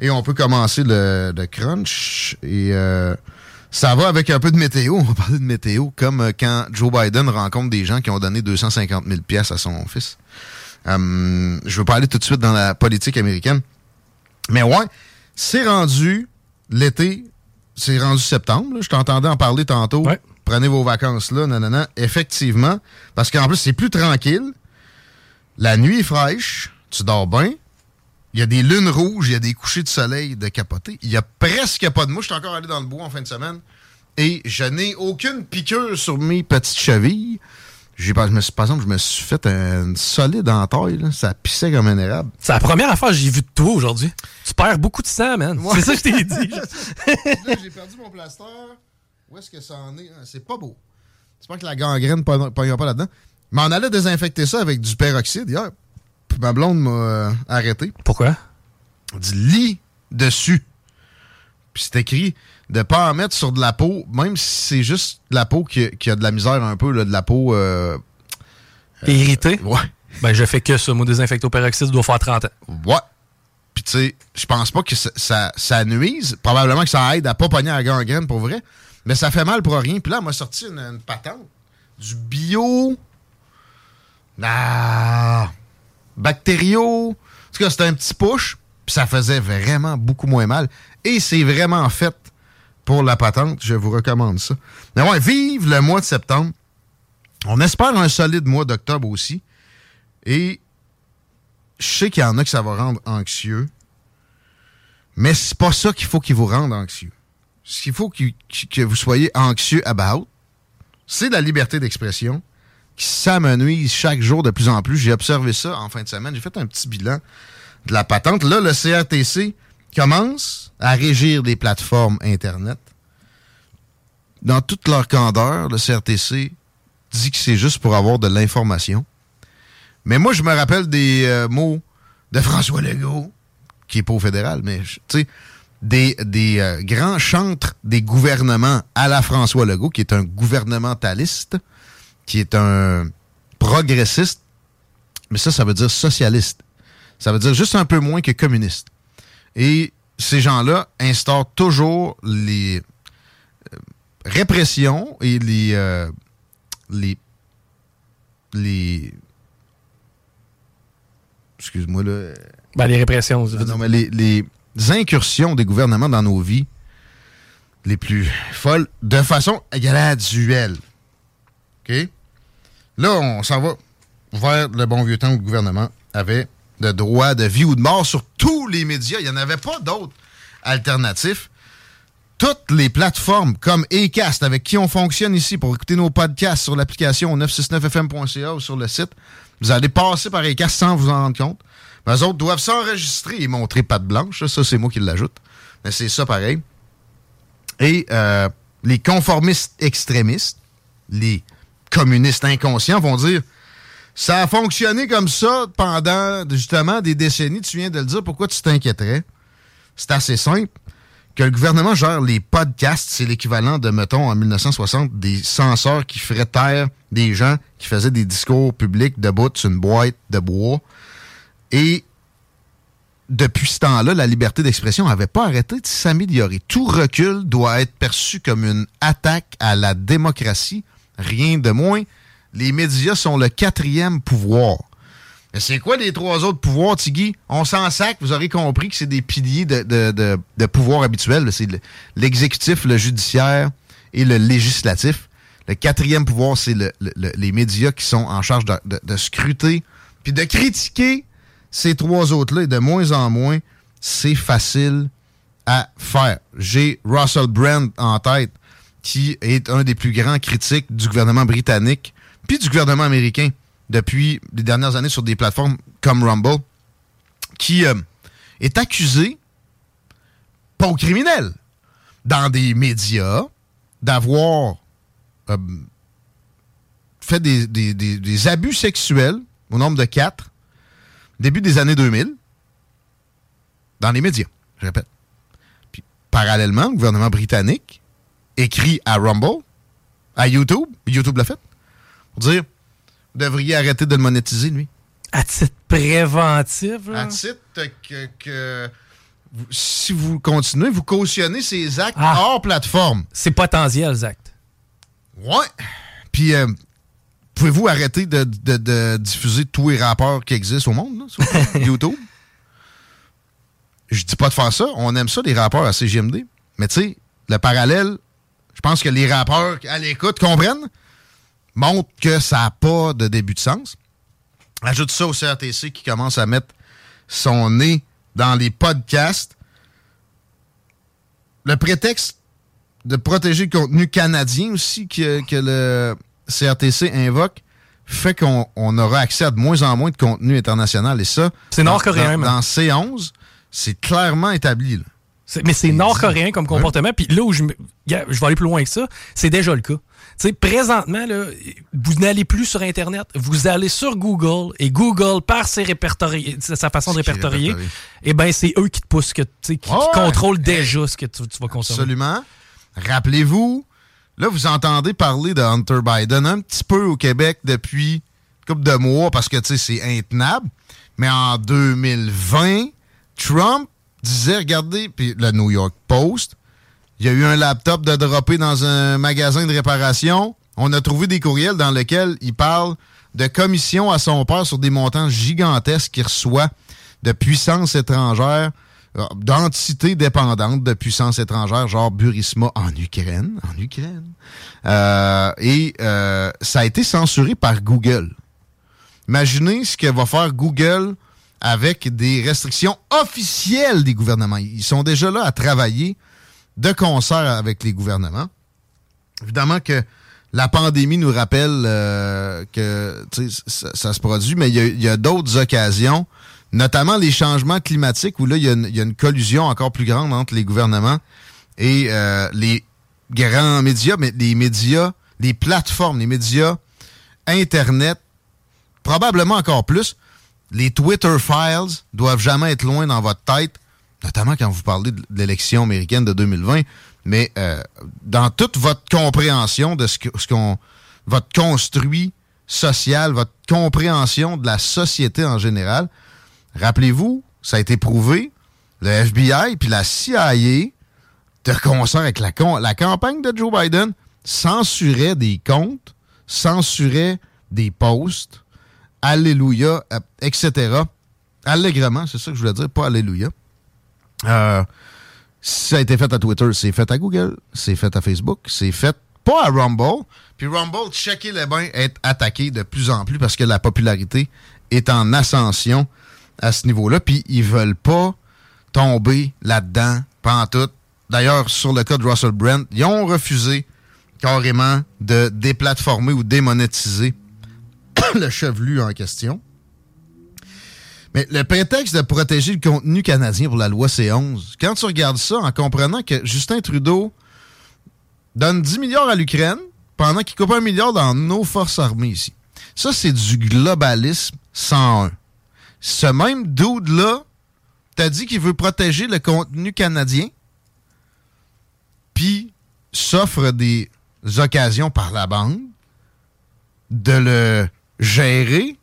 Et on peut commencer le, le crunch. Et euh, ça va avec un peu de météo. On va parler de météo, comme euh, quand Joe Biden rencontre des gens qui ont donné 250 000 pièces à son fils. Euh, je veux pas aller tout de suite dans la politique américaine. Mais ouais, c'est rendu l'été, c'est rendu septembre. là. Je t'entendais en parler tantôt. Prenez vos vacances là, nanana. Effectivement, parce qu'en plus, c'est plus tranquille. La nuit est fraîche, tu dors bien. Il y a des lunes rouges, il y a des couchers de soleil de capoter. Il y a presque pas de mouche. Je suis encore allé dans le bois en fin de semaine. Et je n'ai aucune piqûre sur mes petites chevilles. J'ai je me suis, par exemple, je me suis fait un solide en taille. là. Ça pissait comme un érable. C'est la première affaire que j'ai vue de toi aujourd'hui. Tu perds beaucoup de sang, man. C'est ça que je t'ai dit. Là, j'ai perdu mon plaster. Où est-ce que ça en est? Ah, C'est pas beau. J'espère que la gangrène ne pognera pas là-dedans. Mais on allait désinfecter ça avec du peroxyde hier. Puis ma blonde m'a euh, arrêté. Pourquoi? Du lit dessus. Puis c'est écrit de pas en mettre sur de la peau, même si c'est juste de la peau qui, qui a de la misère un peu, là, de la peau... euh, T'es irrité? Ouais. Ben, je fais que ça. Moi, désinfecté au peroxyde doit faire 30 ans. Ouais. Puis tu sais, je pense pas que ça, ça, ça nuise. Probablement que ça aide à pas pogner la gangrène pour vrai. Mais ça fait mal pour rien. Puis là, elle m'a sorti une, une patente. Du bio. Ah, bactério. En tout cas, c'était un petit push. Puis ça faisait vraiment beaucoup moins mal. Et c'est vraiment fait pour la patente. Je vous recommande ça. Mais ouais, vive le mois de septembre. On espère un solide mois d'octobre aussi. Et je sais qu'il y en a que ça va rendre anxieux. Mais c'est pas ça qu'il faut qu'il vous rende anxieux. Ce qu'il faut que vous soyez anxieux about, c'est la liberté d'expression qui s'amenuise chaque jour de plus en plus. J'ai observé ça en fin de semaine. J'ai fait un petit bilan de la patente. Là, le CRTC commence à régir les plateformes Internet. Dans toute leur candeur, le CRTC dit que c'est juste pour avoir de l'information. Mais moi, je me rappelle des euh, mots de François Legault, qui est pas au fédéral, mais tu sais, des, des euh, grands chantres des gouvernements à la François Legault, qui est un gouvernementaliste, qui est un progressiste, mais ça, ça veut dire socialiste. Ça veut dire juste un peu moins que communiste. Et ces gens-là instaurent toujours les euh, répressions et les, euh, les, les excuse-moi là. Ben, les répressions. Non, non, mais les, les incursions des gouvernements dans nos vies les plus folles de façon graduelle. OK? Là, on s'en va vers le bon vieux temps où le gouvernement avait le droit de vie ou de mort sur tous les médias. Il n'y en avait pas d'autres alternatifs. Toutes les plateformes comme Acast, avec qui on fonctionne ici pour écouter nos podcasts sur l'application 969fm.ca ou sur le site, vous allez passer par Acast sans vous en rendre compte. Mais autres doivent s'enregistrer et montrer patte blanche. Ça, c'est moi qui l'ajoute. Mais c'est ça pareil. Et euh, les conformistes extrémistes, les communistes inconscients vont dire ça a fonctionné comme ça pendant justement des décennies. Tu viens de le dire. Pourquoi tu t'inquiéterais? C'est assez simple. Que le gouvernement gère les podcasts, c'est l'équivalent de, mettons, en 1960, des censeurs qui feraient taire des gens qui faisaient des discours publics debout sur une boîte de bois. Et depuis ce temps-là, la liberté d'expression n'avait pas arrêté de s'améliorer. Tout recul doit être perçu comme une attaque à la démocratie. Rien de moins. Les médias sont le quatrième pouvoir. Mais c'est quoi les trois autres pouvoirs, Tiggy? On s'en sac, vous aurez compris que c'est des piliers de, de, de, pouvoir habituel. C'est le- l'exécutif, le judiciaire et le législatif. Le quatrième pouvoir, c'est le- le- le- les médias qui sont en charge de, scruter puis de critiquer ces trois autres-là. De moins en moins, c'est facile à faire. J'ai Russell Brand en tête, qui est un des plus grands critiques du gouvernement britannique, puis du gouvernement américain depuis les dernières années sur des plateformes comme Rumble, qui euh, est accusé, pas au criminel, dans des médias, d'avoir euh, fait des, des- des- abus sexuels au nombre de quatre, début des années 2000, dans les médias, je répète. Puis, parallèlement, le gouvernement britannique écrit à Rumble, à YouTube, YouTube l'a fait, pour dire vous devriez arrêter de le monétiser, lui. À titre préventif, là. À titre que, que vous- si vous continuez, vous cautionnez ces actes Ah. hors plateforme. C'est potentiel, Zach. Ouais. Puis, euh, pouvez-vous arrêter de, de- de diffuser tous les rapports qui existent au monde, là, sur YouTube? Je dis pas de faire ça. On aime ça, les rappeurs à CGMD. Mais tu sais, le parallèle, je pense que les rappeurs à l'écoute comprennent, montrent que ça n'a pas de début de sens. Ajoute ça au CRTC qui commence à mettre son nez dans les podcasts. Le prétexte de protéger le contenu canadien aussi que, que le CRTC invoque fait qu'on on aura accès à de moins en moins de contenu international. Et ça, C'est dans- nord-coréen, Dans, dans C11, c'est clairement établi. là. Mais c'est nord-coréen comme comportement. Puis là où je, vais aller plus loin que ça, c'est déjà le cas. Tu sais, présentement, là, vous n'allez plus sur Internet, vous allez sur Google et Google, par ses répertoriés, sa façon de répertorier, répertorié. eh ben c'est eux qui te poussent, que, qui, contrôlent déjà ce que tu, tu vas consommer. Absolument. Rappelez-vous, là, vous entendez parler de Hunter Biden un petit peu au Québec depuis une couple de mois parce que, tu sais, c'est intenable. Mais en 2020, Trump disait, regardez, puis le New York Post, il y a eu un laptop de droppé dans un magasin de réparation. On a trouvé des courriels dans lesquels il parle de commissions à son père sur des montants gigantesques qu'il reçoit de puissances étrangères, euh, d'entités dépendantes de puissances étrangères, genre Burisma en Ukraine. En Ukraine. Euh, et euh, ça a été censuré par Google. Imaginez ce que va faire Google avec des restrictions officielles des gouvernements. Ils sont déjà là à travailler de concert avec les gouvernements. Évidemment que la pandémie nous rappelle euh, que ça, ça se produit, mais il y a, d'autres occasions, notamment les changements climatiques, où là, il y, y a une collusion encore plus grande entre les gouvernements et euh, les grands médias, mais les médias, les plateformes, les médias Internet, probablement encore plus. Les Twitter Files doivent jamais être loin dans votre tête, notamment quand vous parlez de l'élection américaine de 2020, mais euh, dans toute votre compréhension de ce qu'on votre construit social, votre compréhension de la société en général. Rappelez-vous, ça a été prouvé, le FBI puis la CIA, de concert avec la, la campagne de Joe Biden, censurait des comptes, censurait des posts, Alléluia, euh, etc. Allègrement, c'est ça que je voulais dire, pas Alléluia. Euh, ça a été fait à Twitter, c'est fait à Google, c'est fait à Facebook, c'est fait pas à Rumble. Puis Rumble, checker les bains, est attaqué de plus en plus parce que la popularité est en ascension à ce niveau-là. Puis ils veulent pas tomber là-dedans, pas tout. D'ailleurs, sur le cas de Russell Brand, ils ont refusé carrément de déplatformer ou démonétiser le chevelu en question. Mais le prétexte de protéger le contenu canadien pour la loi C11, quand tu regardes ça en comprenant que Justin Trudeau donne 10 milliards à l'Ukraine pendant qu'il coupe un milliard dans nos forces armées ici. Ça, c'est du globalisme 101. Ce même dude-là t'a dit qu'il veut protéger le contenu canadien, puis s'offre des occasions par la bande de le gérer.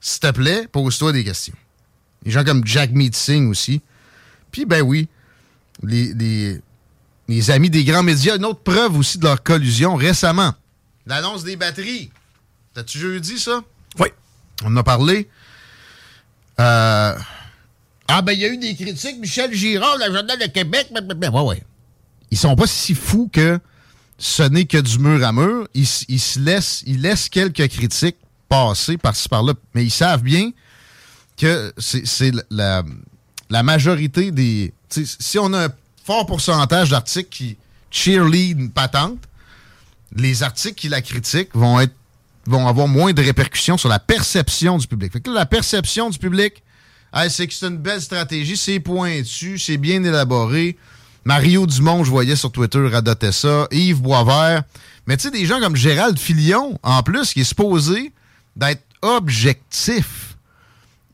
S'il te plaît, pose-toi des questions. Les gens comme Jack Meeting aussi. Puis, ben oui, les, les, les amis des grands médias, une autre preuve aussi de leur collusion récemment. L'annonce des batteries. T'as-tu jeudi ça? Oui. On en a parlé. Euh, ah, ben, il y a eu des critiques. Michel Girard, la Journal de Québec. Ouais, ouais. Ils sont pas si fous que ce n'est que du mur à mur. Ils, ils se laissent, ils laissent quelques critiques passer par-ci par-là. Mais ils savent bien que c'est la, la majorité des. Si on a un fort pourcentage d'articles qui cheerlead une patente, les articles qui la critiquent vont être vont avoir moins de répercussions sur la perception du public. Fait que la perception du public, c'est que c'est une belle stratégie, c'est pointu, c'est bien élaboré. Mario Dumont, je voyais sur Twitter, radotait ça. Yves Boisvert. Mais tu sais, des gens comme Gérald Filion, en plus, qui est supposé d'être objectif.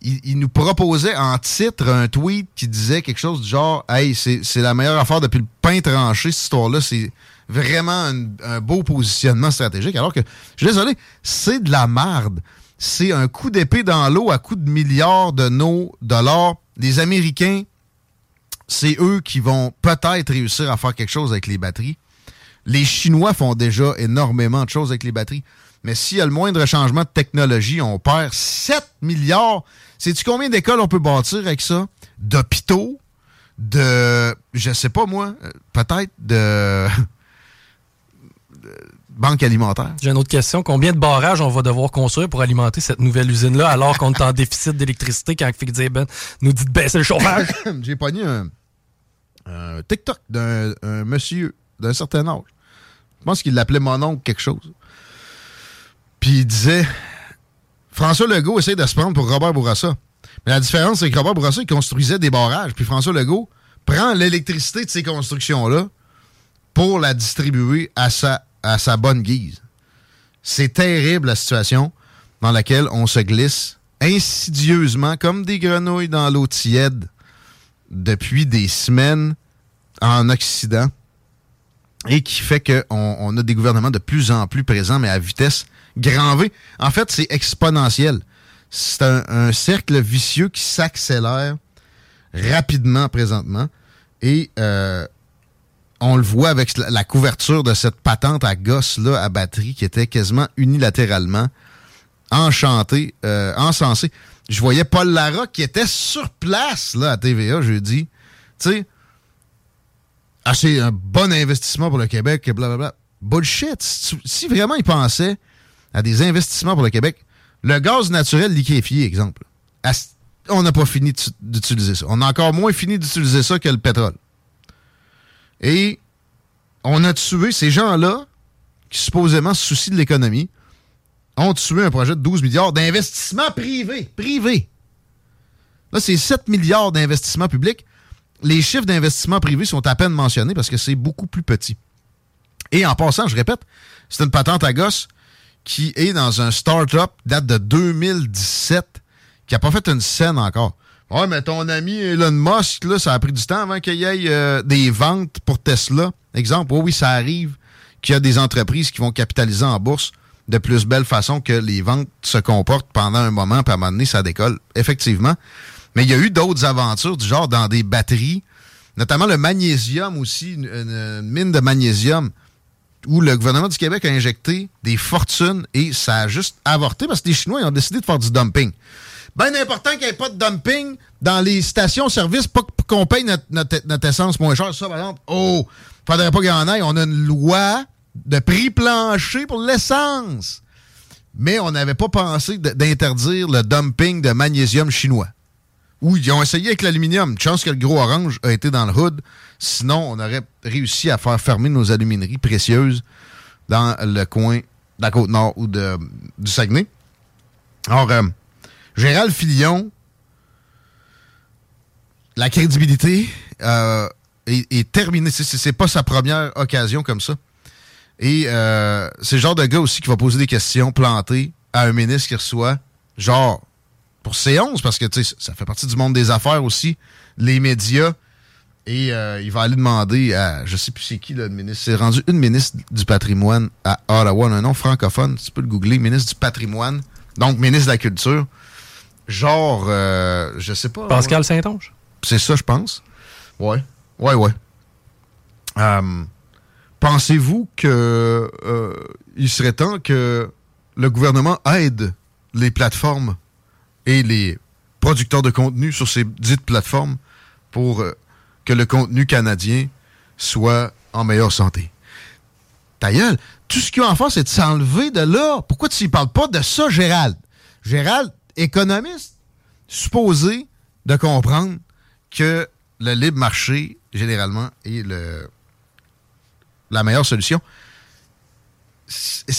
Il, nous proposait en titre un tweet qui disait quelque chose du genre Hey, c'est la meilleure affaire depuis le pain tranché, cette histoire-là. C'est vraiment un, beau positionnement stratégique. Alors que, je suis désolé, c'est de la marde. C'est un coup d'épée dans l'eau à coup de milliards de nos dollars. Les Américains, c'est eux qui vont peut-être réussir à faire quelque chose avec les batteries. Les Chinois font déjà énormément de choses avec les batteries. Mais s'il y a le moindre changement de technologie, on perd 7 milliards. Sais-tu combien d'écoles on peut bâtir avec ça? D'hôpitaux? De, je sais pas moi, euh, peut-être de banque alimentaire. J'ai une autre question. Combien de barrages on va devoir construire pour alimenter cette nouvelle usine-là alors qu'on est en déficit d'électricité quand Fick Ben nous dit de baisser le chauffage? J'ai pogné un, un TikTok d'un monsieur d'un certain âge. Je pense qu'il l'appelait mon oncle quelque chose. Puis il disait François Legault essaie de se prendre pour Robert Bourassa. Mais la différence, c'est que Robert Bourassa, il construisait des barrages. Puis François Legault prend l'électricité de ces constructions-là pour la distribuer à sa à sa bonne guise. C'est terrible la situation dans laquelle on se glisse insidieusement comme des grenouilles dans l'eau tiède depuis des semaines en Occident et qui fait qu'on on a des gouvernements de plus en plus présents, mais à vitesse grand V. En fait, c'est exponentiel. C'est un, cercle vicieux qui s'accélère rapidement présentement. Et euh, on le voit avec la couverture de cette patente à gosse là à batterie qui était quasiment unilatéralement enchantée, euh, encensée. Je voyais Paul Larocque qui était sur place là à TVA jeudi. Tu sais, ah, c'est un bon investissement pour le Québec, blablabla. Bullshit. Si, vraiment il pensait à des investissements pour le Québec, le gaz naturel liquéfié, exemple, on n'a pas fini d'utiliser ça. On a encore moins fini d'utiliser ça que le pétrole. Et on a tué ces gens-là, qui supposément se soucient de l'économie, ont tué un projet de 12 milliards d'investissement privé. Privé. Là, c'est 7 milliards d'investissement public. Les chiffres d'investissement privé sont à peine mentionnés parce que c'est beaucoup plus petit. Et en passant, je répète, c'est une patente à gosse qui est dans un start-up, date de 2017, qui n'a pas fait une scène encore. Ouais, mais ton ami Elon Musk, là, ça a pris du temps avant qu'il y ait euh, des ventes pour Tesla. Exemple, oui, oui, ça arrive qu'il y a des entreprises qui vont capitaliser en bourse de plus belle façon que les ventes se comportent pendant un moment, puis à un moment donné, ça décolle. Effectivement. Mais il y a eu d'autres aventures du genre dans des batteries, notamment le magnésium aussi, une, mine de magnésium, où le gouvernement du Québec a injecté des fortunes et ça a juste avorté parce que les Chinois ont décidé de faire du dumping bien important qu'il n'y ait pas de dumping dans les stations-service, pas qu'on paye notre, essence moins cher. Ça, par exemple, oh, faudrait pas qu'il y en ait. On a une loi de prix plancher pour l'essence. Mais on n'avait pas pensé d'interdire le dumping de magnésium chinois. Oui, ils ont essayé avec l'aluminium. Chance que le gros orange a été dans le hood. Sinon, on aurait réussi à faire fermer nos alumineries précieuses dans le coin de la côte nord ou de, du Saguenay. Alors, euh, Gérald Filion, la crédibilité euh, est, terminée. C'est pas sa première occasion comme ça. Et euh, c'est le genre de gars aussi qui va poser des questions plantées à un ministre qui reçoit, genre, pour C11, parce que ça fait partie du monde des affaires aussi, les médias. Et euh, il va aller demander à, je sais plus c'est qui le ministre, c'est rendu une ministre du patrimoine à Ottawa, un nom francophone, tu peux le googler, ministre du patrimoine, donc ministre de la culture genre, euh, je sais pas. Pascal Saint-Onge? C'est ça, je pense. Ouais. Ouais, ouais. Euh, pensez-vous que euh, il serait temps que le gouvernement aide les plateformes et les producteurs de contenu sur ces dites plateformes pour euh, que le contenu canadien soit en meilleure santé. Ta gueule, tout ce qu'il y a en faire, c'est de s'enlever de là. Pourquoi tu ne parles pas de ça, Gérald? Gérald, économiste, supposé de comprendre que le libre marché, généralement, est le, la meilleure solution.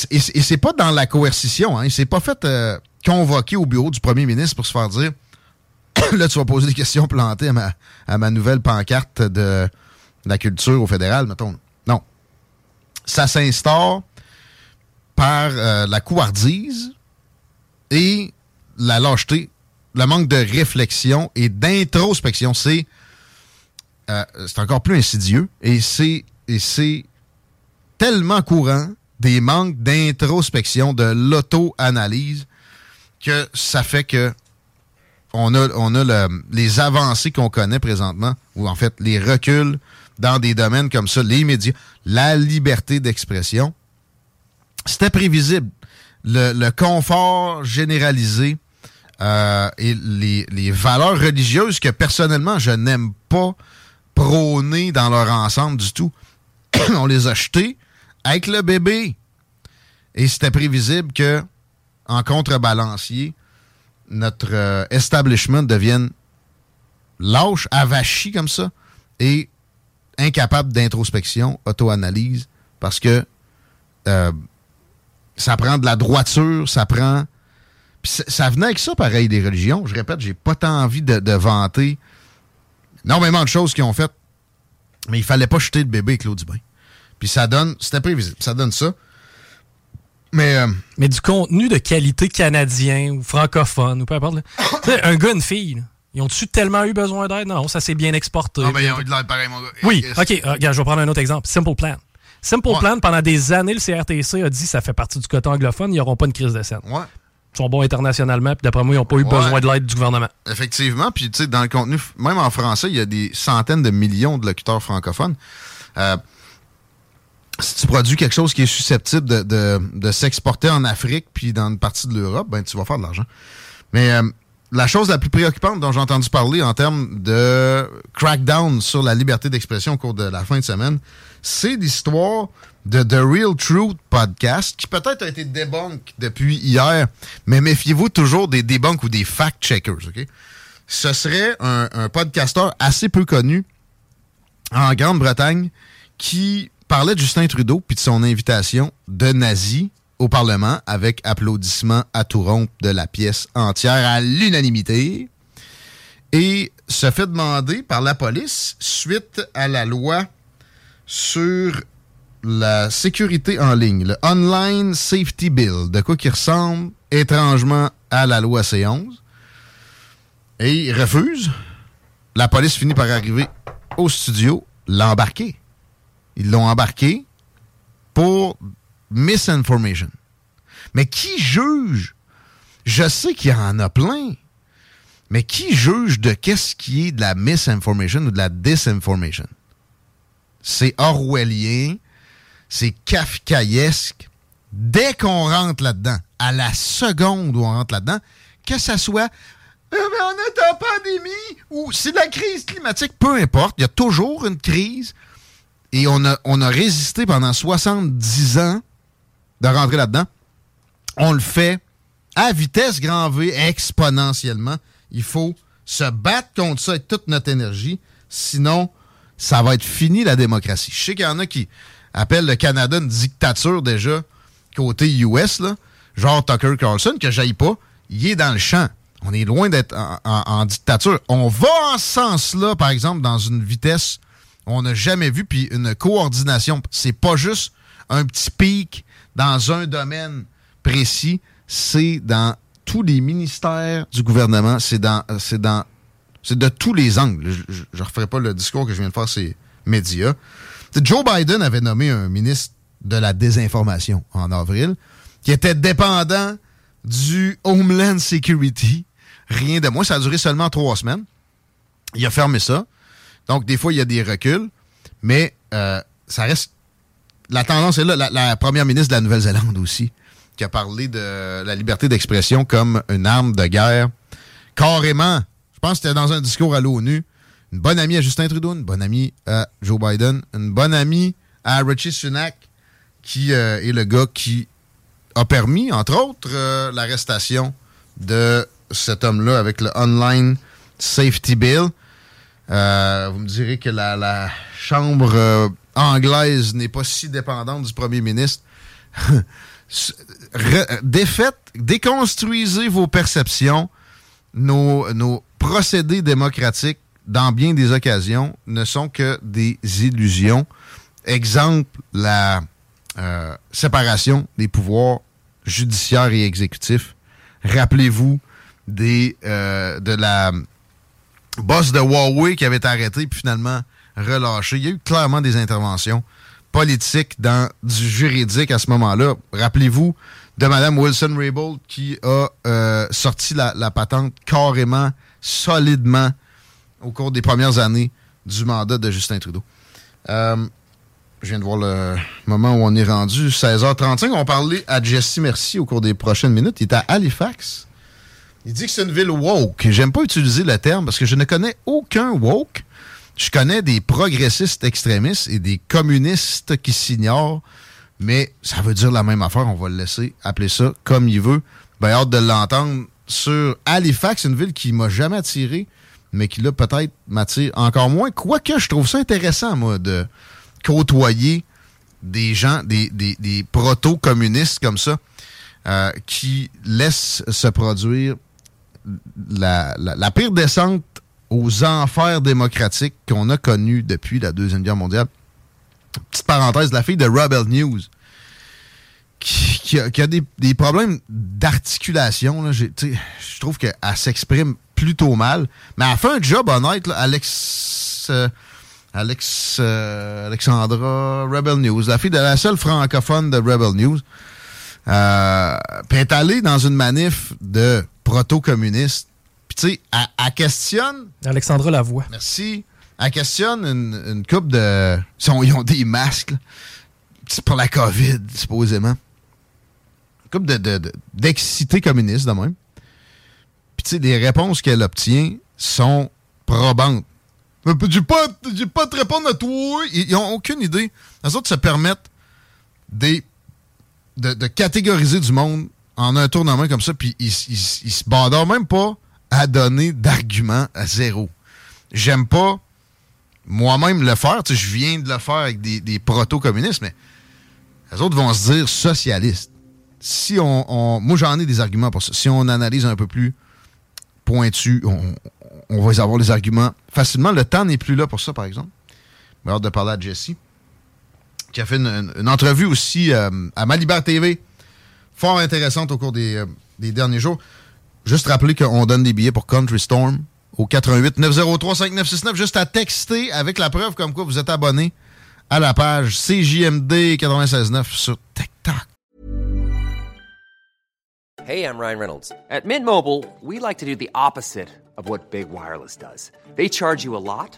Et c'est pas dans la coercition. Hein. Il s'est pas fait euh, convoquer au bureau du premier ministre pour se faire dire là, tu vas poser des questions plantées à ma, à ma nouvelle pancarte de la culture au fédéral, mettons. Non. Ça s'instaure par euh, la couardise et la lâcheté, le manque de réflexion et d'introspection. C'est euh, c'est encore plus insidieux et c'est tellement courant des manques d'introspection, de l'auto-analyse, que ça fait que on a, on a les avancées qu'on connaît présentement, ou en fait les reculs dans des domaines comme ça, les médias, la liberté d'expression. C'était prévisible. Le, confort généralisé euh, et les, les, valeurs religieuses que personnellement je n'aime pas prôner dans leur ensemble du tout, on les a jetées avec le bébé. Et c'était prévisible que, en contrebalancier, notre euh, establishment devienne lâche, avachi comme ça, et incapable d'introspection, auto-analyse, parce que euh, ça prend de la droiture, ça prend. ça venait avec ça, pareil, des religions. Je répète, j'ai pas tant envie de, vanter énormément de choses qu'ils ont faites, mais il fallait pas jeter le bébé avec l'eau du bain. Puis ça donne, c'était prévisible, ça donne ça. Mais, euh, mais du contenu de qualité canadien ou francophone ou peu importe. un gars, une fille, ils ont-tu tellement eu besoin d'aide? Non, ça s'est bien exporté. Non, mais ils ont eu de l'aide pareil, mon gars. Oui, OK. Euh, regarde, je vais prendre un autre exemple. Simple Plan. Simple Plan, pendant des années, le CRTC a dit ça fait partie du côté anglophone, ils n'auront pas une crise de scène. Ouais. Ils sont bons internationalement, puis d'après moi, ils n'ont pas eu besoin de l'aide du gouvernement. Effectivement, puis tu sais, dans le contenu, même en français, il y a des centaines de millions de locuteurs francophones. Euh, si tu produis quelque chose qui est susceptible de, s'exporter en Afrique puis dans une partie de l'Europe, ben tu vas faire de l'argent. Mais euh, la chose la plus préoccupante dont j'ai entendu parler en termes de crackdown sur la liberté d'expression au cours de la fin de semaine, c'est l'histoire de The Real Truth Podcast, qui peut-être a été débunk depuis hier, mais méfiez-vous toujours des debunks ou des fact-checkers, OK? Ce serait un, un podcasteur assez peu connu en Grande-Bretagne qui parlait de Justin Trudeau puis de son invitation de nazi au Parlement avec applaudissements à tout rompre de la pièce entière à l'unanimité et se fait demander par la police suite à la loi sur la sécurité en ligne, le Online Safety Bill, de quoi qui ressemble étrangement à la loi C11. Et il refuse. La police finit par arriver au studio, l'embarquer. Ils l'ont embarqué pour misinformation. Mais qui juge? Je sais qu'il y en a plein. Mais qui juge de qu'est-ce qui est de la misinformation ou de la disinformation? C'est orwellien, c'est kafkaesque. Dès qu'on rentre là-dedans, à la seconde où on rentre là-dedans, que ça soit euh, mais on est en pandémie ou c'est la crise climatique, peu importe, il y a toujours une crise et on a, on a résisté pendant 70 ans de rentrer là-dedans. On le fait à vitesse grand V, exponentiellement. Il faut se battre contre ça avec toute notre énergie. Sinon, ça va être fini la démocratie. Je sais qu'il y en a qui appellent le Canada une dictature déjà côté US, là, genre Tucker Carlson, que j'aille pas. Il est dans le champ. On est loin d'être en, dictature. On va en sens-là, par exemple, dans une vitesse on n'a jamais vu, puis une coordination. C'est pas juste un petit pic dans un domaine précis, c'est dans tous les ministères du gouvernement, c'est dans, c'est dans, de tous les angles. Je ne referai pas le discours que je viens de faire, c'est médias. Joe Biden avait nommé un ministre de la désinformation en avril, qui était dépendant du Homeland Security. Rien de moins. Ça a duré seulement trois semaines. Il a fermé ça. Donc, des fois, il y a des reculs, mais euh, ça reste. La tendance est là. La, première ministre de la Nouvelle-Zélande aussi, qui a parlé de la liberté d'expression comme une arme de guerre carrément, je pense que c'était dans un discours à l'ONU, une bonne amie à Justin Trudeau, une bonne amie à Joe Biden, une bonne amie à Richie Sunak, qui euh, est le gars qui a permis, entre autres, euh, l'arrestation de cet homme-là avec le Online Safety Bill. Euh, vous me direz que la, Chambre anglaise n'est pas si dépendante du premier ministre. Défaites, déconstruisez vos perceptions. Nos, procédés démocratiques, dans bien des occasions, ne sont que des illusions. Exemple, la euh, séparation des pouvoirs judiciaires et exécutifs. Rappelez-vous euh, de la boss de Huawei qui avait été arrêté puis finalement relâché. Il y a eu clairement des interventions politiques dans du juridique à ce moment-là. Rappelez-vous de Mme Wilson-Raybould qui a euh, sorti la, patente carrément, solidement au cours des premières années du mandat de Justin Trudeau. Euh, je viens de voir le moment où on est rendu, 16h35. On parlait à Jesse Merci au cours des prochaines minutes. Il est à Halifax. Il dit que c'est une ville woke. J'aime pas utiliser le terme parce que je ne connais aucun woke. Je connais des progressistes extrémistes et des communistes qui s'ignorent, mais ça veut dire la même affaire. On va le laisser appeler ça comme il veut. Ben, hâte de l'entendre sur Halifax, une ville qui m'a jamais attiré, mais qui là peut-être m'attire encore moins. Quoique je trouve ça intéressant, moi, de côtoyer des gens, des, des, proto-communistes comme ça, euh, qui laissent se produire la, la, pire descente aux enfers démocratiques qu'on a connus depuis la Deuxième Guerre mondiale. Petite parenthèse, la fille de Rebel News, qui, a, des, des problèmes d'articulation. Je trouve qu'elle s'exprime plutôt mal, mais elle fait un job honnête. Alex... Euh, euh, Alexandra Rebel News, la fille de la seule francophone de Rebel News. Euh, puis est allée dans une manif de proto-communistes. Puis tu sais, elle, questionne... Alexandra Lavoie. Merci. Elle questionne une, une coupe de... Ils ont, des masques. C'est pour la COVID, supposément. Une coupe de, d'excités communistes, de même. Puis tu sais, les réponses qu'elle obtient sont probantes. J'ai pas, pas te répondre à toi. Ils n'ont aucune idée. Les autres se permettent des, de, catégoriser du monde en un tournement comme ça, puis ils, ils, se badent même pas à donner d'arguments à zéro. J'aime pas moi-même le faire. je viens de le faire avec des, des proto-communistes, mais les autres vont se dire socialistes. Si on, moi, j'en ai des arguments pour ça. Si on analyse un peu plus pointu, on, on va avoir les arguments facilement. Le temps n'est plus là pour ça, par exemple. J'ai hâte de parler à Jesse, qui a fait une, entrevue aussi euh, à Malibar TV, fort intéressante au cours euh, des, derniers jours. Juste rappeler qu'on donne des billets pour Country Storm au 88 903 5969, juste à texter avec la preuve comme quoi vous êtes abonné à la page CJMD 96.9 sur TikTok. Hey, I'm Ryan Reynolds. At Mint Mobile, we like to do the opposite. of what Big Wireless does. They charge you a lot,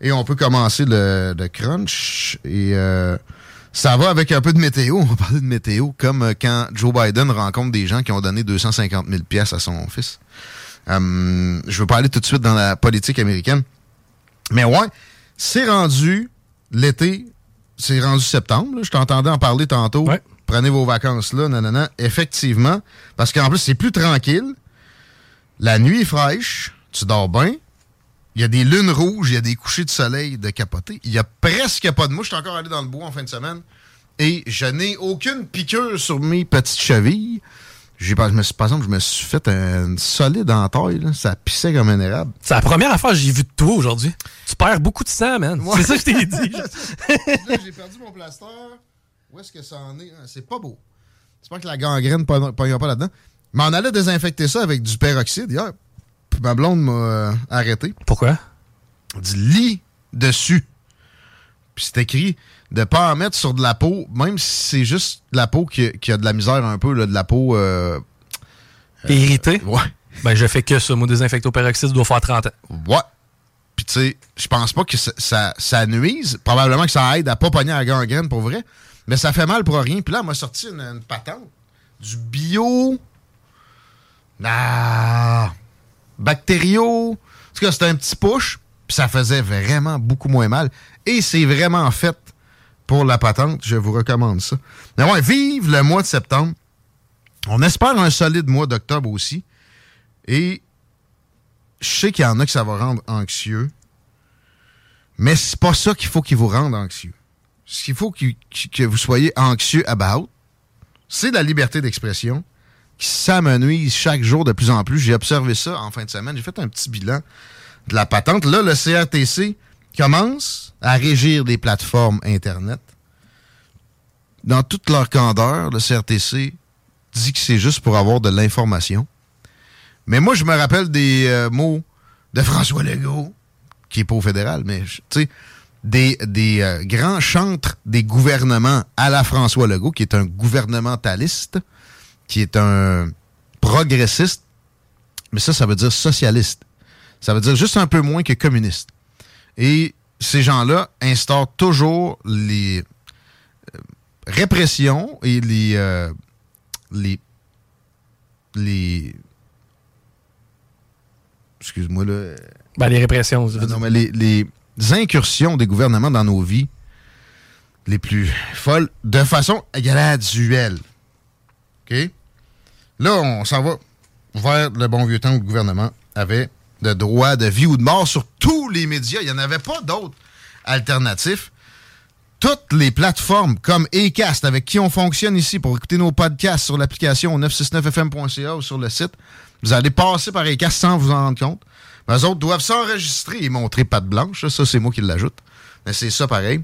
Et on peut commencer le, crunch. Et euh, ça va avec un peu de météo. On va parler de météo, comme euh, quand Joe Biden rencontre des gens qui ont donné 250 000 pièces à son fils. Euh, je veux pas aller tout de suite dans la politique américaine. Mais ouais, c'est rendu l'été, c'est rendu septembre. Je t'entendais en parler tantôt. Prenez vos vacances là, nanana. Effectivement, parce qu'en plus, c'est plus tranquille. La nuit est fraîche, tu dors bien il y a des lunes rouges, il y a des couchers de soleil de capoter. Il y a presque pas de mouche. Je suis encore allé dans le bois en fin de semaine et je n'ai aucune piqûre sur mes petites chevilles. J'ai par exemple, je me suis fait un solide en taille, là. Ça pissait comme un érable. C'est la première affaire que j'ai vue de toi aujourd'hui. Tu perds beaucoup de sang, man. C'est ça que je t'ai dit. là, j'ai perdu mon plaster. Où est-ce que ça en est? Ah, C'est pas beau. J'espère que la gangrène ne pognera pas là-dedans. Mais on allait désinfecter ça avec du peroxyde hier. Puis ma blonde m'a euh, arrêté. Pourquoi? Du lit dessus. Puis c'est écrit de pas en mettre sur de la peau, même si c'est juste de la peau qui, qui a de la misère un peu, là, de la peau... euh, Irrité? ouais. Ben, je fais que ça. Moi, désinfecté au peroxyde, doit faire 30 ans. Ouais. Puis tu sais, je pense pas que ça, ça, ça nuise. Probablement que ça aide à pas pogner la gangrène pour vrai. Mais ça fait mal pour rien. Puis là, elle m'a sorti une, une patente. Du bio. Ah. Bactério. En tout c'était un petit push. Puis ça faisait vraiment beaucoup moins mal. Et c'est vraiment fait pour la patente. Je vous recommande ça. Mais ouais, vive le mois de septembre. On espère un solide mois d'octobre aussi. Et je sais qu'il y en a que ça va rendre anxieux, mais c'est pas ça qu'il faut qu'il vous rende anxieux. Ce qu'il faut que vous soyez anxieux about, c'est la liberté d'expression qui s'amenuise chaque jour de plus en plus. J'ai observé ça en fin de semaine. J'ai fait un petit bilan de la patente. Là, le CRTC commence à régir des plateformes Internet. Dans toute leur candeur, le CRTC dit que c'est juste pour avoir de l'information. Mais moi, je me rappelle des euh, mots de François Legault, qui est pas au fédéral, mais tu sais, des, des euh, grands chantres des gouvernements à la François Legault, qui est un gouvernementaliste, qui est un progressiste, mais ça, ça veut dire socialiste. Ça veut dire juste un peu moins que communiste. Et ces gens-là instaurent toujours les euh, répressions et les, euh, les, les excuse-moi là. Ben, les répressions. Ah non, mais les, les incursions des gouvernements dans nos vies les plus folles de façon graduelle. OK? Là, on s'en va vers le bon vieux temps où le gouvernement avait le droit de vie ou de mort sur tous les médias. Il n'y en avait pas d'autres alternatifs. Toutes les plateformes comme Acast, avec qui on fonctionne ici pour écouter nos podcasts sur l'application 969fm.ca ou sur le site, vous allez passer par Acast sans vous en rendre compte. Mais autres doivent s'enregistrer et montrer patte blanche. Ça, c'est moi qui l'ajoute. Mais c'est ça pareil.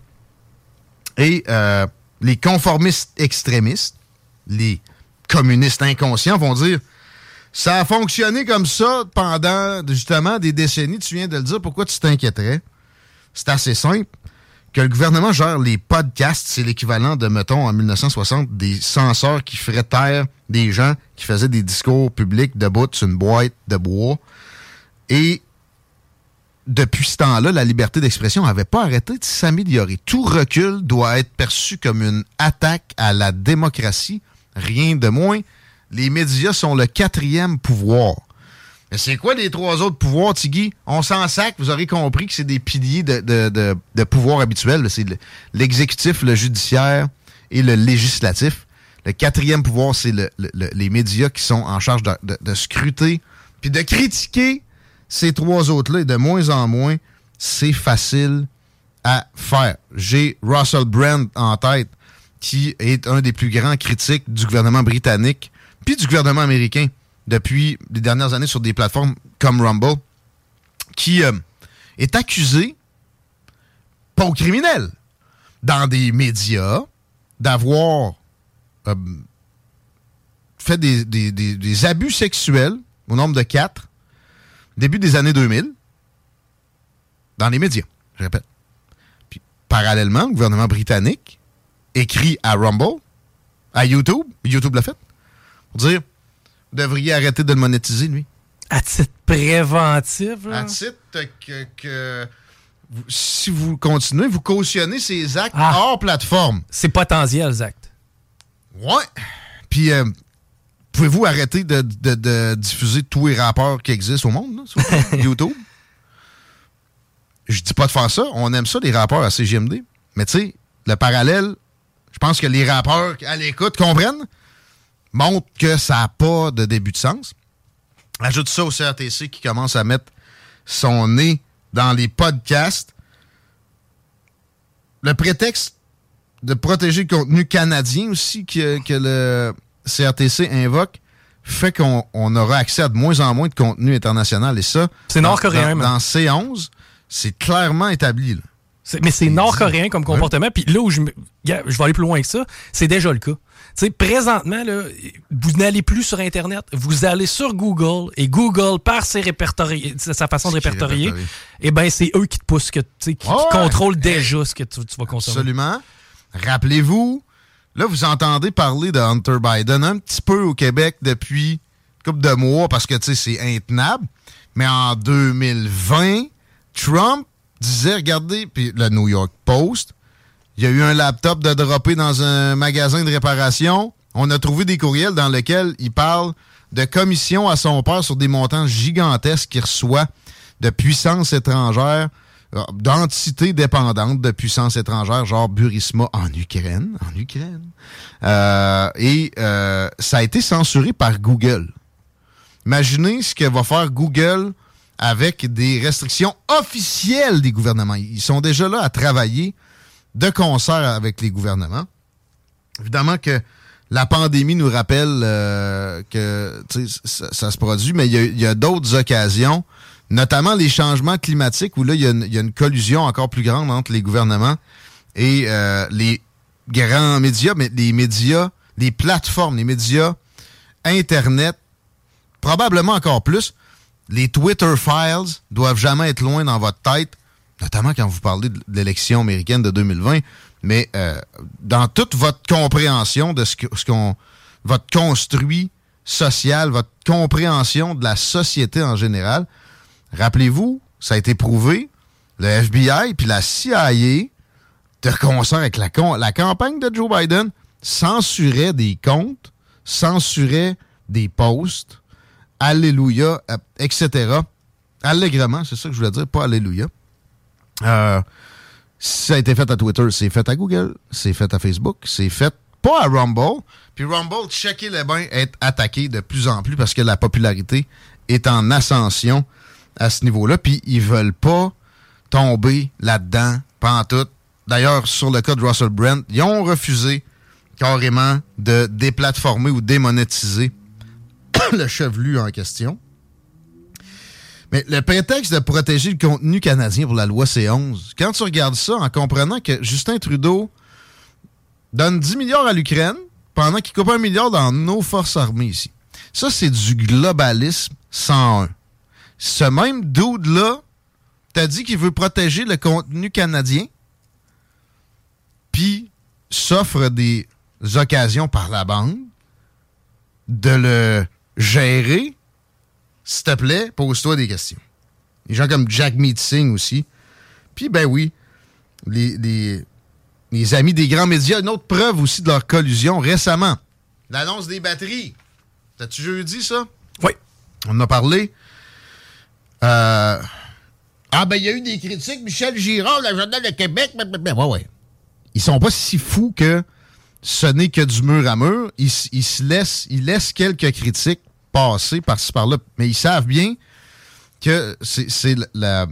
Et euh, les conformistes extrémistes, les communistes inconscients vont dire ça a fonctionné comme ça pendant justement des décennies. Tu viens de le dire. Pourquoi tu t'inquiéterais? C'est assez simple. Que le gouvernement gère les podcasts, c'est l'équivalent de, mettons, en 1960, des censeurs qui feraient taire des gens qui faisaient des discours publics debout sur une boîte de bois. Et depuis ce temps-là, la liberté d'expression n'avait pas arrêté de s'améliorer. Tout recul doit être perçu comme une attaque à la démocratie, rien de moins. Les médias sont le quatrième pouvoir. Mais c'est quoi les trois autres pouvoirs, Tigui? On s'en sac, vous aurez compris que c'est des piliers de, de, de, pouvoir habituel. C'est le- l'exécutif, le judiciaire et le législatif. Le quatrième pouvoir, c'est le- le- le- les médias qui sont en charge de, scruter puis de critiquer ces trois autres-là. De moins en moins, c'est facile à faire. J'ai Russell Brand en tête, qui est un des plus grands critiques du gouvernement britannique puis du gouvernement américain depuis les dernières années sur des plateformes comme Rumble, qui euh, est accusé, pas au criminel, dans des médias, d'avoir euh, fait des, des- des- des abus sexuels au nombre de quatre, début des années 2000, dans les médias, je répète. Puis, parallèlement, le gouvernement britannique écrit à Rumble, à YouTube, YouTube l'a fait, pour dire vous devriez arrêter de le monétiser, lui. À titre préventif, là. À titre que, que vous- si vous continuez, vous cautionnez ces actes Ah. hors plateforme. C'est potentiel, Zach. Ouais. Puis, euh, pouvez-vous arrêter de, de- de diffuser tous les rapports qui existent au monde, là, sur YouTube? Je dis pas de faire ça. On aime ça, les rapports à CGMD. Mais tu sais, le parallèle, je pense que les rappeurs à l'écoute comprennent, montrent que ça n'a pas de début de sens. Ajoute ça au CRTC qui commence à mettre son nez dans les podcasts. Le prétexte de protéger le contenu canadien aussi que, que le CRTC invoque fait qu'on on aura accès à de moins en moins de contenu international. Et ça, C'est dans- nord-coréen, Dans, dans C11, c'est clairement établi. là. C'est- Mais c'est nord-coréen comme comportement. Puis là où je, vais aller plus loin que ça, c'est déjà le cas. Tu sais, présentement, là, vous n'allez plus sur Internet, vous allez sur Google et Google, par ses répertoriés, sa façon de répertorier, répertorie. eh ben c'est eux qui te poussent, que, qui, contrôlent déjà ce que tu, tu vas consommer. Absolument. Rappelez-vous, là, vous entendez parler de Hunter Biden un petit peu au Québec depuis une couple de mois parce que, tu sais, c'est intenable. Mais en 2020, Trump disait, regardez, puis le New York Post, il y a eu un laptop de droppé dans un magasin de réparation. On a trouvé des courriels dans lesquels il parle de commission à son père sur des montants gigantesques qu'il reçoit de puissances étrangères, d'entités dépendantes de puissances étrangères, genre Burisma en Ukraine. En Ukraine. Euh, et euh, ça a été censuré par Google. Imaginez ce que va faire Google avec des restrictions officielles des gouvernements. Ils sont déjà là à travailler de concert avec les gouvernements. Évidemment que la pandémie nous rappelle euh, que ça, ça se produit, mais il y a, d'autres occasions, notamment les changements climatiques, où là, il y, y a une collusion encore plus grande entre les gouvernements et euh, les grands médias, mais les médias, les plateformes, les médias Internet, probablement encore plus. Les Twitter Files doivent jamais être loin dans votre tête, notamment quand vous parlez de l'élection américaine de 2020, mais euh, dans toute votre compréhension de ce qu'on votre construit social, votre compréhension de la société en général. Rappelez-vous, ça a été prouvé, le FBI puis la CIA, de concert avec la, campagne de Joe Biden, censurait des comptes, censurait des posts, Alléluia, euh, etc. Allègrement, c'est ça que je voulais dire, pas Alléluia. Euh, ça a été fait à Twitter, c'est fait à Google, c'est fait à Facebook, c'est fait pas à Rumble. Puis Rumble, checker les bains, est attaqué de plus en plus parce que la popularité est en ascension à ce niveau-là. Puis ils veulent pas tomber là-dedans, tout. D'ailleurs, sur le cas de Russell Brand, ils ont refusé carrément de déplatformer ou démonétiser le chevelu en question. Mais le prétexte de protéger le contenu canadien pour la loi C11, quand tu regardes ça en comprenant que Justin Trudeau donne 10 milliards à l'Ukraine pendant qu'il coupe un milliard dans nos forces armées ici. Ça, c'est du globalisme 101. Ce même dude-là t'a dit qu'il veut protéger le contenu canadien, puis s'offre des occasions par la bande de le gérer, s'il te plaît, pose-toi des questions. Les gens comme Jack Meeting aussi. Puis, ben oui, les, les, les amis des grands médias, une autre preuve aussi de leur collusion récemment. L'annonce des batteries. T'as-tu jeudi, ça? Oui. On en a parlé. Euh, Ah, ben, il y a eu des critiques. Michel Girard, le Journal de Québec. blablabla. Ouais, ouais. Ils sont pas si fous que ce n'est que du mur à mur. Ils, laissent, ils laissent quelques critiques passer par-ci par-là. Mais ils savent bien que c'est la,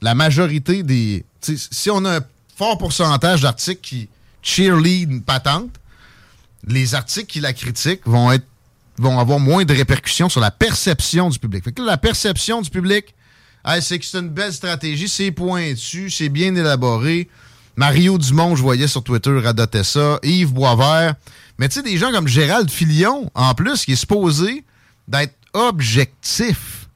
la majorité des. Si on a un fort pourcentage d'articles qui cheerlead une patente, les articles qui la critiquent vont être vont avoir moins de répercussions sur la perception du public. Fait que la perception du public, c'est que c'est une belle stratégie, c'est pointu, c'est bien élaboré. Mario Dumont, je voyais sur Twitter, radotait ça. Yves Boisvert. Mais tu sais, des gens comme Gérald Filion, en plus, qui est supposé d'être objectif.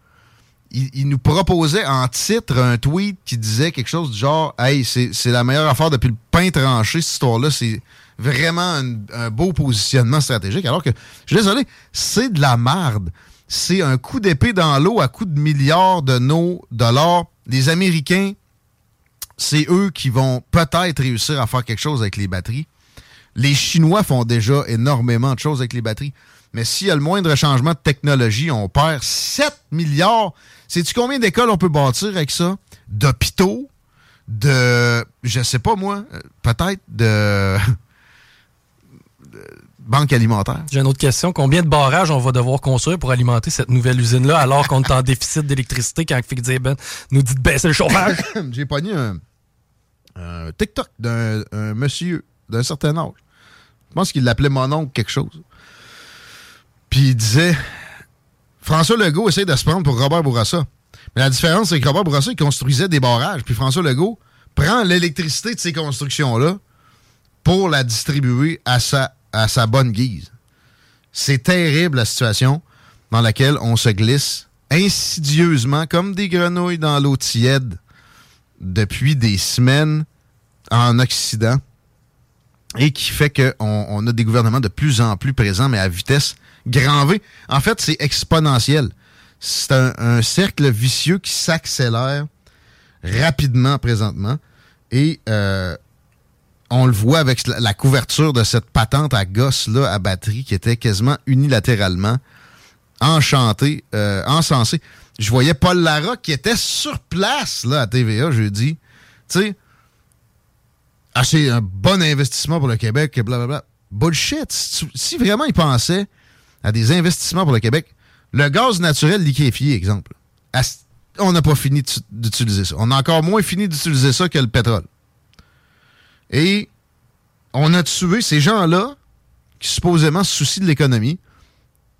Il, nous proposait en titre un tweet qui disait quelque chose du genre Hey, c'est la meilleure affaire depuis le pain tranché, cette histoire-là. C'est vraiment un, un beau positionnement stratégique. Alors que, je suis désolé, c'est de la marde. C'est un coup d'épée dans l'eau à coup de milliards de nos dollars. Les Américains, c'est eux qui vont peut-être réussir à faire quelque chose avec les batteries. Les Chinois font déjà énormément de choses avec les batteries. Mais s'il y a le moindre changement de technologie, on perd 7 milliards. Sais-tu combien d'écoles on peut bâtir avec ça? D'hôpitaux? De, je sais pas moi, euh, peut-être de, de- banque alimentaire. J'ai une autre question. Combien de barrages on va devoir construire pour alimenter cette nouvelle usine-là alors qu'on est en déficit d'électricité quand Fick Ben nous dit de baisser le chauffage? J'ai pogné un, un TikTok d'un un monsieur d'un certain âge. Je pense qu'il l'appelait mon oncle quelque chose. Puis il disait François Legault essaie de se prendre pour Robert Bourassa. Mais la différence, c'est que Robert Bourassa, il construisait des barrages. Puis François Legault prend l'électricité de ces constructions-là pour la distribuer à sa, à sa bonne guise. C'est terrible la situation dans laquelle on se glisse insidieusement comme des grenouilles dans l'eau tiède depuis des semaines en Occident et qui fait qu'on on a des gouvernements de plus en plus présents, mais à vitesse grand V. En fait, c'est exponentiel. C'est un, cercle vicieux qui s'accélère rapidement présentement. Et euh, on le voit avec la, couverture de cette patente à gosse là à batterie qui était quasiment unilatéralement enchantée, euh, encensée. Je voyais Paul Lara qui était sur place là à TVA jeudi. Tu sais, ah, c'est un bon investissement pour le Québec, blablabla. Bullshit. Si, vraiment ils pensaient à des investissements pour le Québec, le gaz naturel liquéfié, exemple, on n'a pas fini d'utiliser ça. On a encore moins fini d'utiliser ça que le pétrole. Et on a tué ces gens-là, qui supposément se soucient de l'économie,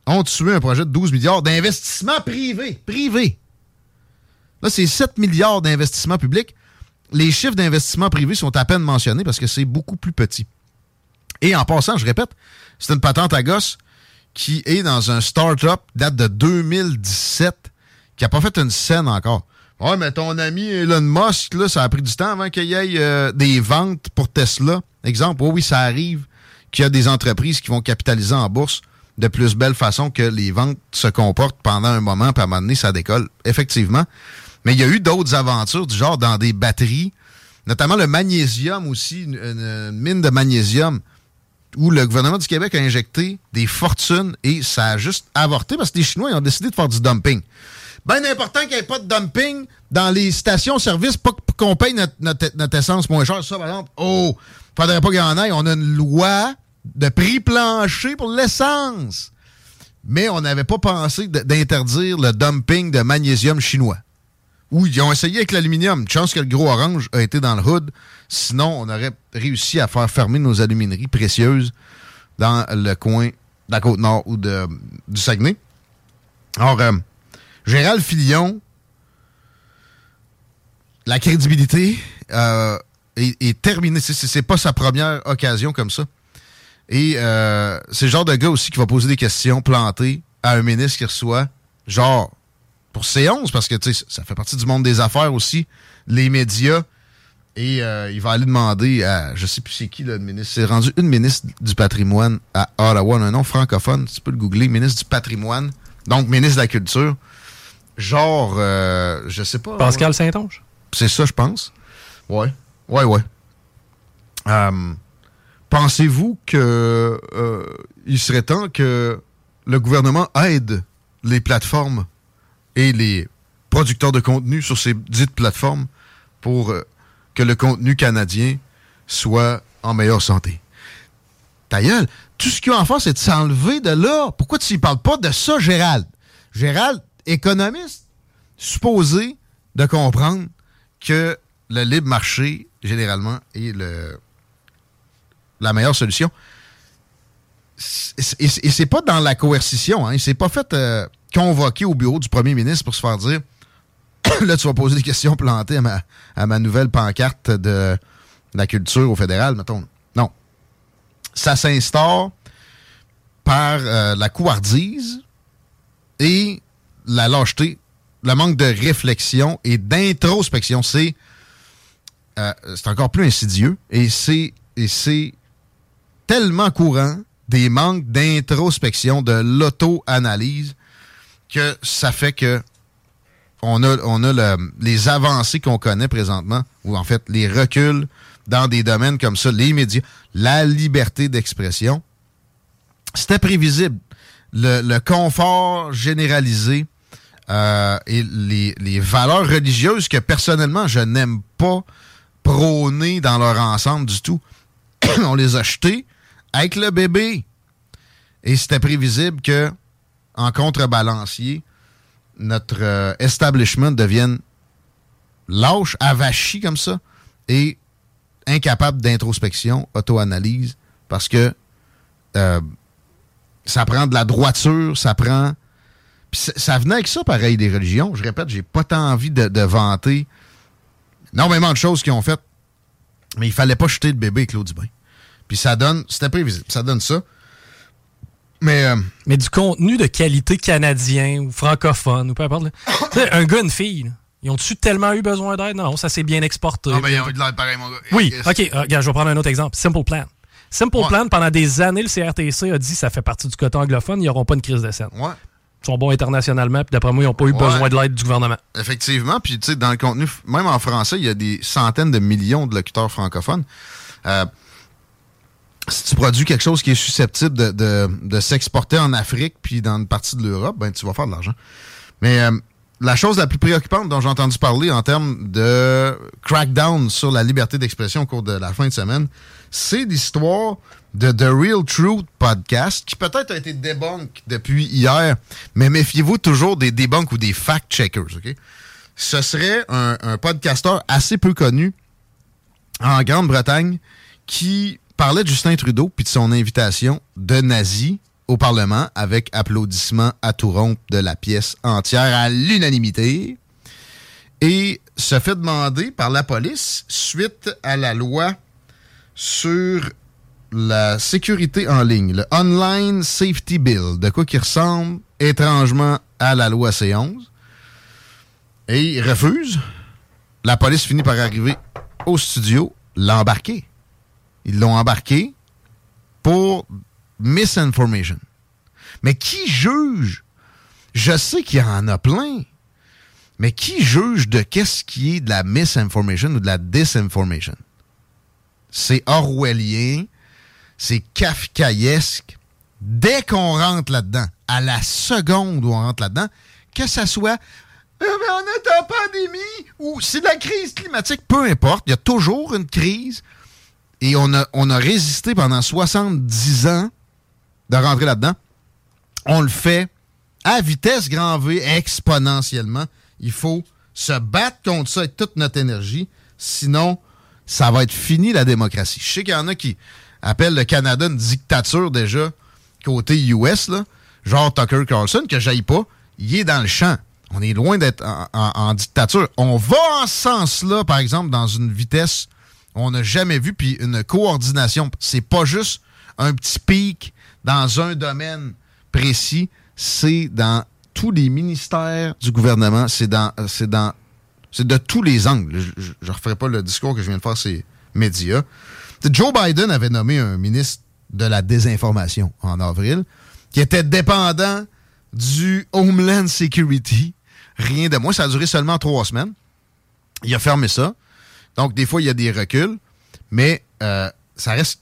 ont tué un projet de 12 milliards d'investissements privés. Privés. Là, c'est 7 milliards d'investissements publics les chiffres d'investissement privé sont à peine mentionnés parce que c'est beaucoup plus petit. Et en passant, je répète, c'est une patente à gosse qui est dans un start-up, date de 2017, qui n'a pas fait une scène encore. Ouais, mais ton ami Elon Musk, là, ça a pris du temps avant qu'il y ait euh, des ventes pour Tesla. Exemple, oui, oui, ça arrive qu'il y a des entreprises qui vont capitaliser en bourse de plus belle façon que les ventes se comportent pendant un moment, puis à un moment donné, ça décolle. Effectivement. Mais il y a eu d'autres aventures du genre dans des batteries, notamment le magnésium aussi, une, mine de magnésium où le gouvernement du Québec a injecté des fortunes et ça a juste avorté parce que les Chinois ont décidé de faire du dumping. Ben important qu'il n'y ait pas de dumping dans les stations-service, pas qu'on paye notre, essence moins cher. Ça, par exemple, oh, faudrait pas qu'il y en ait. On a une loi de prix plancher pour l'essence. Mais on n'avait pas pensé d'interdire le dumping de magnésium chinois. Oui, ils ont essayé avec l'aluminium. Chance que le gros orange a été dans le hood. Sinon, on aurait réussi à faire fermer nos alumineries précieuses dans le coin de la Côte-Nord ou de, du Saguenay. Alors, euh, Gérald Filion, la crédibilité euh, est, terminée. C'est pas sa première occasion comme ça. Et euh, c'est le genre de gars aussi qui va poser des questions plantées à un ministre qui reçoit, genre, pour C11, parce que ça fait partie du monde des affaires aussi, les médias. Et euh, il va aller demander à, je sais plus c'est qui le ministre, c'est rendu une ministre du patrimoine à Ottawa, un nom francophone, tu peux le googler, ministre du patrimoine, donc ministre de la culture. Genre, euh, je sais pas. Pascal Saint-Onge? C'est ça, je pense. Ouais, ouais, ouais. Euh, pensez-vous que il serait temps que le gouvernement aide les plateformes et les producteurs de contenu sur ces dites plateformes pour euh, que le contenu canadien soit en meilleure santé? D'ailleurs, tout ce qu'il y a en faire, c'est de s'enlever de là. Pourquoi tu ne parles pas de ça, Gérald? Gérald, économiste, supposé de comprendre que le libre marché, généralement, est le, la meilleure solution. Et c'est pas dans la coercition. Hein. Il s'est pas fait... Euh, convoqué au bureau du premier ministre pour se faire dire là, tu vas poser des questions plantées à ma, nouvelle pancarte de la culture au fédéral, mettons. Non. Ça s'instaure par euh, la couardise et la lâcheté, le manque de réflexion et d'introspection. C'est euh, encore plus insidieux et c'est et c'est tellement courant des manques d'introspection, de l'auto-analyse que ça fait que on a, on a les avancées qu'on connaît présentement, ou en fait les reculs dans des domaines comme ça, les médias, la liberté d'expression. C'était prévisible. Le, confort généralisé euh, et les, les, valeurs religieuses que personnellement je n'aime pas prôner dans leur ensemble du tout, on les a jetées avec le bébé. Et c'était prévisible que, en contrebalancier, notre euh, establishment devienne lâche, avachi comme ça, et incapable d'introspection, auto-analyse, parce que euh, ça prend de la droiture, ça prend. Ça, venait avec ça, pareil, des religions. Je répète, j'ai pas tant envie de, de vanter énormément de choses qu'ils ont faites, mais il fallait pas jeter le bébé avec l'eau du bain. Puis ça donne, c'était prévisible, ça donne ça. Mais, euh, Mais du contenu de qualité canadien ou francophone ou peu importe. un gars, une fille, là, ils ont-tu tellement eu besoin d'aide? Non, ça s'est bien exporté. ah, ben, ils ont eu de l'air pareil, mon gars. Oui, Yes. OK. euh, regarde, je vais prendre un autre exemple. Simple Plan. Simple Ouais. Plan, pendant des années, le CRTC a dit que ça fait partie du côté anglophone, ils n'auront pas une crise de scène. Ouais. Sont bons internationalement, puis d'après moi, ils n'ont pas eu Ouais. besoin de l'aide du gouvernement. Effectivement, puis tu sais, dans le contenu, même en français, il y a des centaines de millions de locuteurs francophones. Euh, si tu produis quelque chose qui est susceptible de, de- de s'exporter en Afrique puis dans une partie de l'Europe, ben tu vas faire de l'argent. Mais euh, la chose la plus préoccupante dont j'ai entendu parler en termes de crackdown sur la liberté d'expression au cours de la fin de semaine, c'est l'histoire de The Real Truth Podcast, qui peut-être a été débunk depuis hier, mais méfiez-vous toujours des debunks ou des fact-checkers, OK? Ce serait un, un podcasteur assez peu connu en Grande-Bretagne qui parlait de Justin Trudeau puis de son invitation de nazi au Parlement avec applaudissements à tout rompre de la pièce entière à l'unanimité et se fait demander par la police suite à la loi sur la sécurité en ligne, le Online Safety Bill, de quoi qui ressemble étrangement à la loi C11. Et il refuse. La police finit par arriver au studio, l'embarquer. Ils l'ont embarqué pour misinformation. Mais qui juge? Je sais qu'il y en a plein. Mais qui juge de qu'est-ce qui est de la misinformation ou de la disinformation? C'est orwellien, c'est kafkaesque. Dès qu'on rentre là-dedans, à la seconde où on rentre là-dedans, que ça soit euh, mais on est en pandémie ou c'est la crise climatique, peu importe, il y a toujours une crise et on a, on a résisté pendant 70 ans de rentrer là-dedans. On le fait à vitesse grand V, exponentiellement. Il faut se battre contre ça avec toute notre énergie. Sinon, ça va être fini la démocratie. Je sais qu'il y en a qui appellent le Canada une dictature déjà côté US, là, genre Tucker Carlson, que j'aille pas. Il est dans le champ. On est loin d'être en, dictature. On va en sens-là, par exemple, dans une vitesse on n'a jamais vu, puis une coordination. C'est pas juste un petit pic dans un domaine précis, c'est dans tous les ministères du gouvernement, c'est dans, dans, c'est de tous les angles. Je ne referai pas le discours que je viens de faire ces médias. Joe Biden avait nommé un ministre de la désinformation en avril, qui était dépendant du Homeland Security. Rien de moins. Ça a duré seulement trois semaines. Il a fermé ça. Donc, des fois, il y a des reculs, mais euh, ça reste.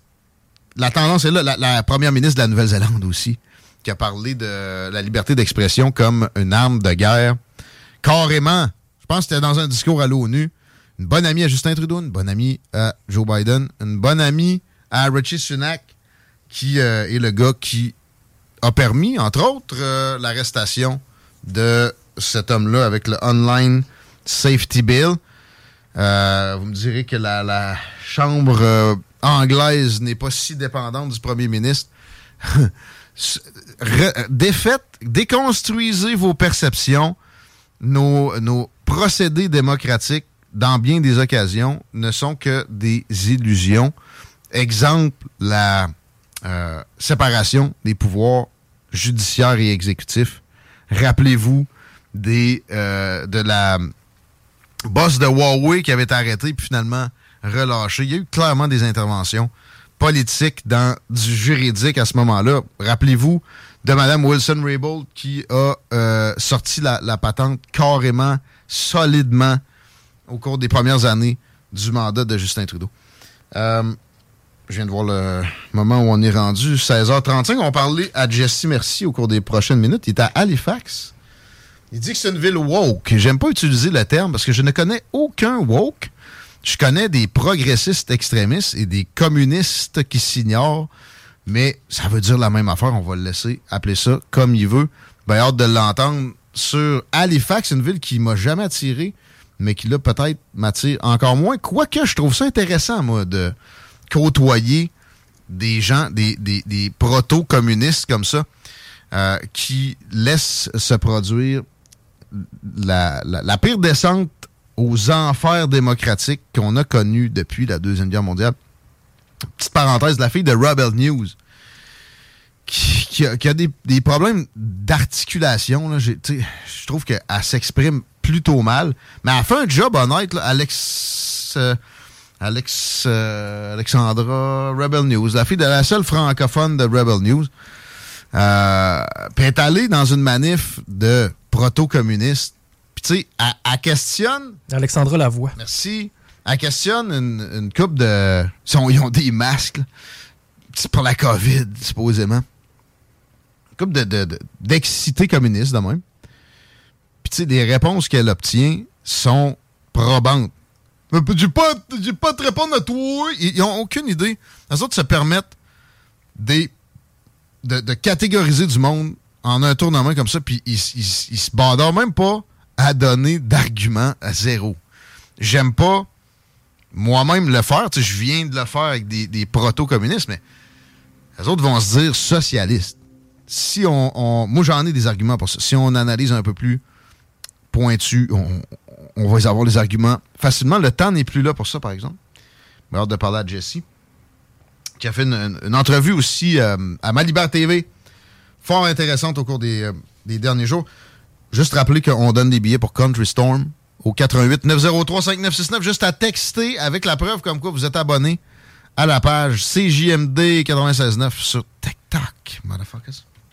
La tendance est là. La première ministre de la Nouvelle-Zélande aussi, qui a parlé de la liberté d'expression comme une arme de guerre. Carrément. Je pense que c'était dans un discours à l'ONU. Une bonne amie à Justin Trudeau, une bonne amie à Joe Biden, une bonne amie à Richie Sunak, qui euh, est le gars qui a permis, entre autres, euh, l'arrestation de cet homme-là avec le Online Safety Bill. Euh, vous me direz que la, Chambre anglaise n'est pas si dépendante du premier ministre. Re- défaites, déconstruisez vos perceptions. Nos, nos procédés démocratiques, dans bien des occasions, ne sont que des illusions. Exemple, la euh, séparation des pouvoirs judiciaires et exécutifs. Rappelez-vous des, euh, de la boss de Huawei qui avait été arrêté puis finalement relâché. Il y a eu clairement des interventions politiques dans du juridique à ce moment-là. Rappelez-vous de Mme Wilson-Raybould qui a euh, sorti la, la patente carrément, solidement au cours des premières années du mandat de Justin Trudeau. Euh, je viens de voir le moment où on est rendu, 16h35. On parler à Jesse Merci au cours des prochaines minutes. Il est à Halifax. Il dit que c'est une ville woke. J'aime pas utiliser le terme parce que je ne connais aucun woke. Je connais des progressistes extrémistes et des communistes qui s'ignorent. mais ça veut dire la même affaire. On va le laisser appeler ça comme il veut. Ben, hâte de l'entendre sur Halifax, une ville qui m'a jamais attiré, mais qui là peut-être m'attire encore moins. Quoique je trouve ça intéressant, moi, de côtoyer des gens, des, proto-communistes comme ça, euh, qui laissent se produire la, la, la pire descente aux enfers démocratiques qu'on a connus depuis la Deuxième Guerre mondiale. Petite parenthèse, la fille de Rebel News, qui, qui a, qui a des, des problèmes d'articulation. Je trouve qu'elle s'exprime plutôt mal, mais elle fait un job honnête. là. Alex, euh, Alex euh, Alexandra Rebel News, la fille de la seule francophone de Rebel News. Euh, puis est allée dans une manif de proto-communistes. Puis tu sais, elle, elle questionne Alexandra Lavoie. Merci. Elle questionne une, une coupe de. Ils, ont des masques. là. Pour la COVID, supposément. Une coupe de, de, d'excités même. Puis, tu sais, les réponses qu'elle obtient sont probantes. Euh, J'ai pas, pas te répondre à toi. Ils, ils ont aucune idée. Les autres se permettent des, de, catégoriser du monde en un tour de main comme ça, puis ils, ils, se badorent même pas à donner d'arguments à zéro. J'aime pas moi-même le faire. Tu sais, je viens de le faire avec des, des proto-communistes, mais les autres vont se dire socialistes. Si on, moi, j'en ai des arguments pour ça. Si on analyse un peu plus pointu, on, va avoir les arguments facilement. Le temps n'est plus là pour ça, par exemple. J'ai hâte de parler à Jesse, qui a fait une, entrevue aussi euh, à Malibert TV, fort intéressante au cours des, euh, des derniers jours. Juste rappeler qu'on donne des billets pour Country Storm au 88 903 5969. Juste à texter avec la preuve comme quoi vous êtes abonné à la page CJMD 96.9 sur TikTok. Motherfuckers.